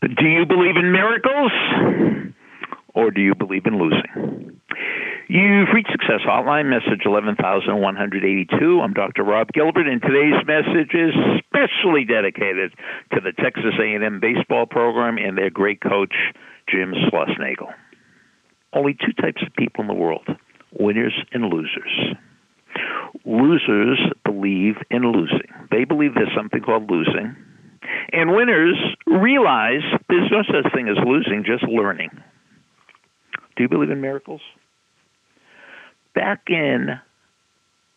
Do you believe in miracles or do you believe in losing? You've reached Success Hotline, message 11182. I'm Dr. Rob Gilbert, and today's message is specially dedicated to the Texas A&M baseball program and their great coach, Jim Schlossnagle. Only two types of people in the world, winners and losers. Losers believe in losing. They believe there's something called losing. And winners realize there's no such thing as losing, just learning. Do you believe in miracles? Back in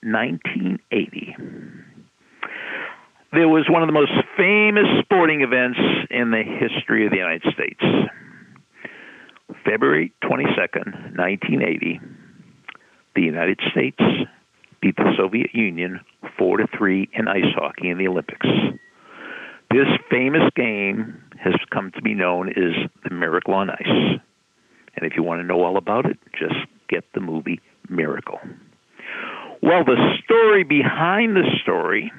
1980, there was one of the most famous sporting events in the history of the United States. February 22nd, 1980, the United States beat the Soviet Union 4 to 3 in ice hockey in the Olympics. This famous game has come to be known as the Miracle on Ice. And if you want to know all about it, just get the movie Miracle. Well, the story behind the story,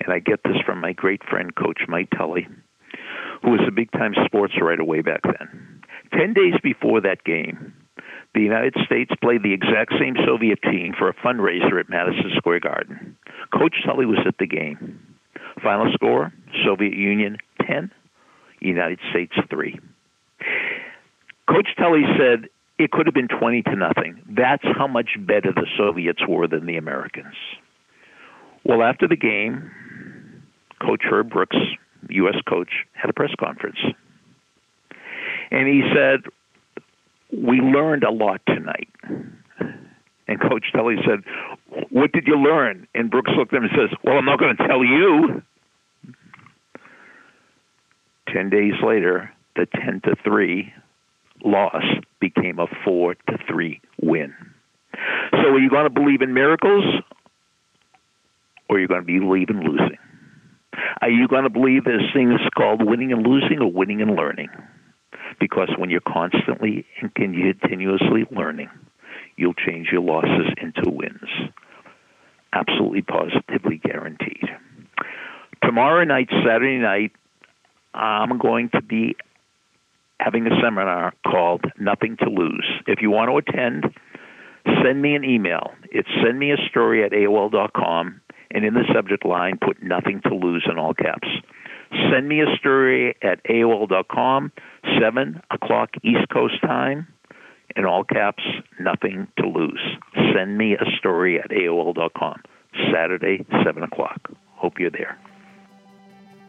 and I get this from my great friend, Coach Mike Tully, who was a big time sports writer way back then. Ten days before that game, the United States played the exact same Soviet team for a fundraiser at Madison Square Garden. Coach Tully was at the game. Final score Soviet Union 10, United States 3. Coach Tully said it could have been 20 to nothing. That's how much better the Soviets were than the Americans. Well, after the game, Coach Herb Brooks, U.S. coach, had a press conference. And he said, We learned a lot tonight. And Coach Tully said, What did you learn? And Brooks looked at him and says, Well, I'm not going to tell you. Ten days later, the 10 to 3 loss became a 4 to 3 win. So are you going to believe in miracles or are you going to believe in losing? Are you going to believe there's things called winning and losing or winning and learning? Because when you're constantly and continuously learning, you'll change your losses into wins. Absolutely positively guaranteed. Tomorrow night, Saturday night, I'm going to be having a seminar called Nothing to Lose. If you want to attend, send me an email. It's send me a story at AOL.com, and in the subject line, put Nothing to Lose in all caps. Send me a story at AOL.com, 7 o'clock East Coast time, in all caps, Nothing to Lose. Send me a story at AOL.com, Saturday, 7 o'clock. Hope you're there.